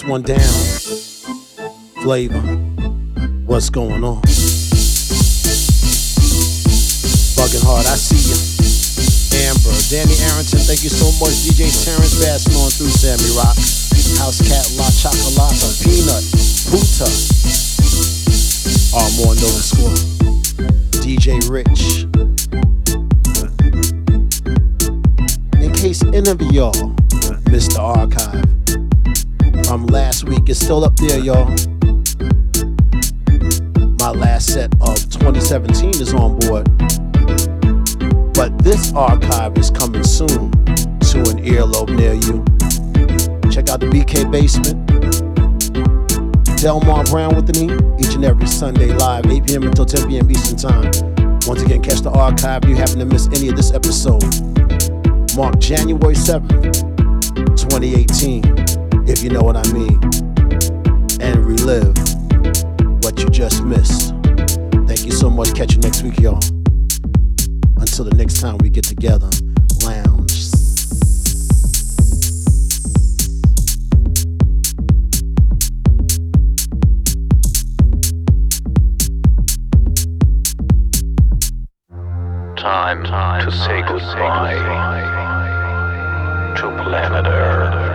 this one down. Flavor. What's going on? Bugging hard, I see you. Amber, Danny Arrington, thank you so much. DJ Terrence passing on through Sammy Rock. House Cat La Chocolata, Peanut, Puta. Armor Nova Squad. DJ Rich. In case any of y'all missed the archive from last week, it's still up there, y'all. My last set of 2017 is on board. But this archive is coming soon to an earlobe near you. Check out the BK Basement. Delmar Brown with me each and every Sunday live, 8 p.m. until 10 p.m. Eastern Time. Once again, catch the archive if you happen to miss any of this episode. Mark January 7th, 2018, if you know what I mean, and relive what you just missed. Thank you so much. Catch you next week, y'all. Until the next time we get together, lounge. Time, time to say goodbye, goodbye to planet Earth.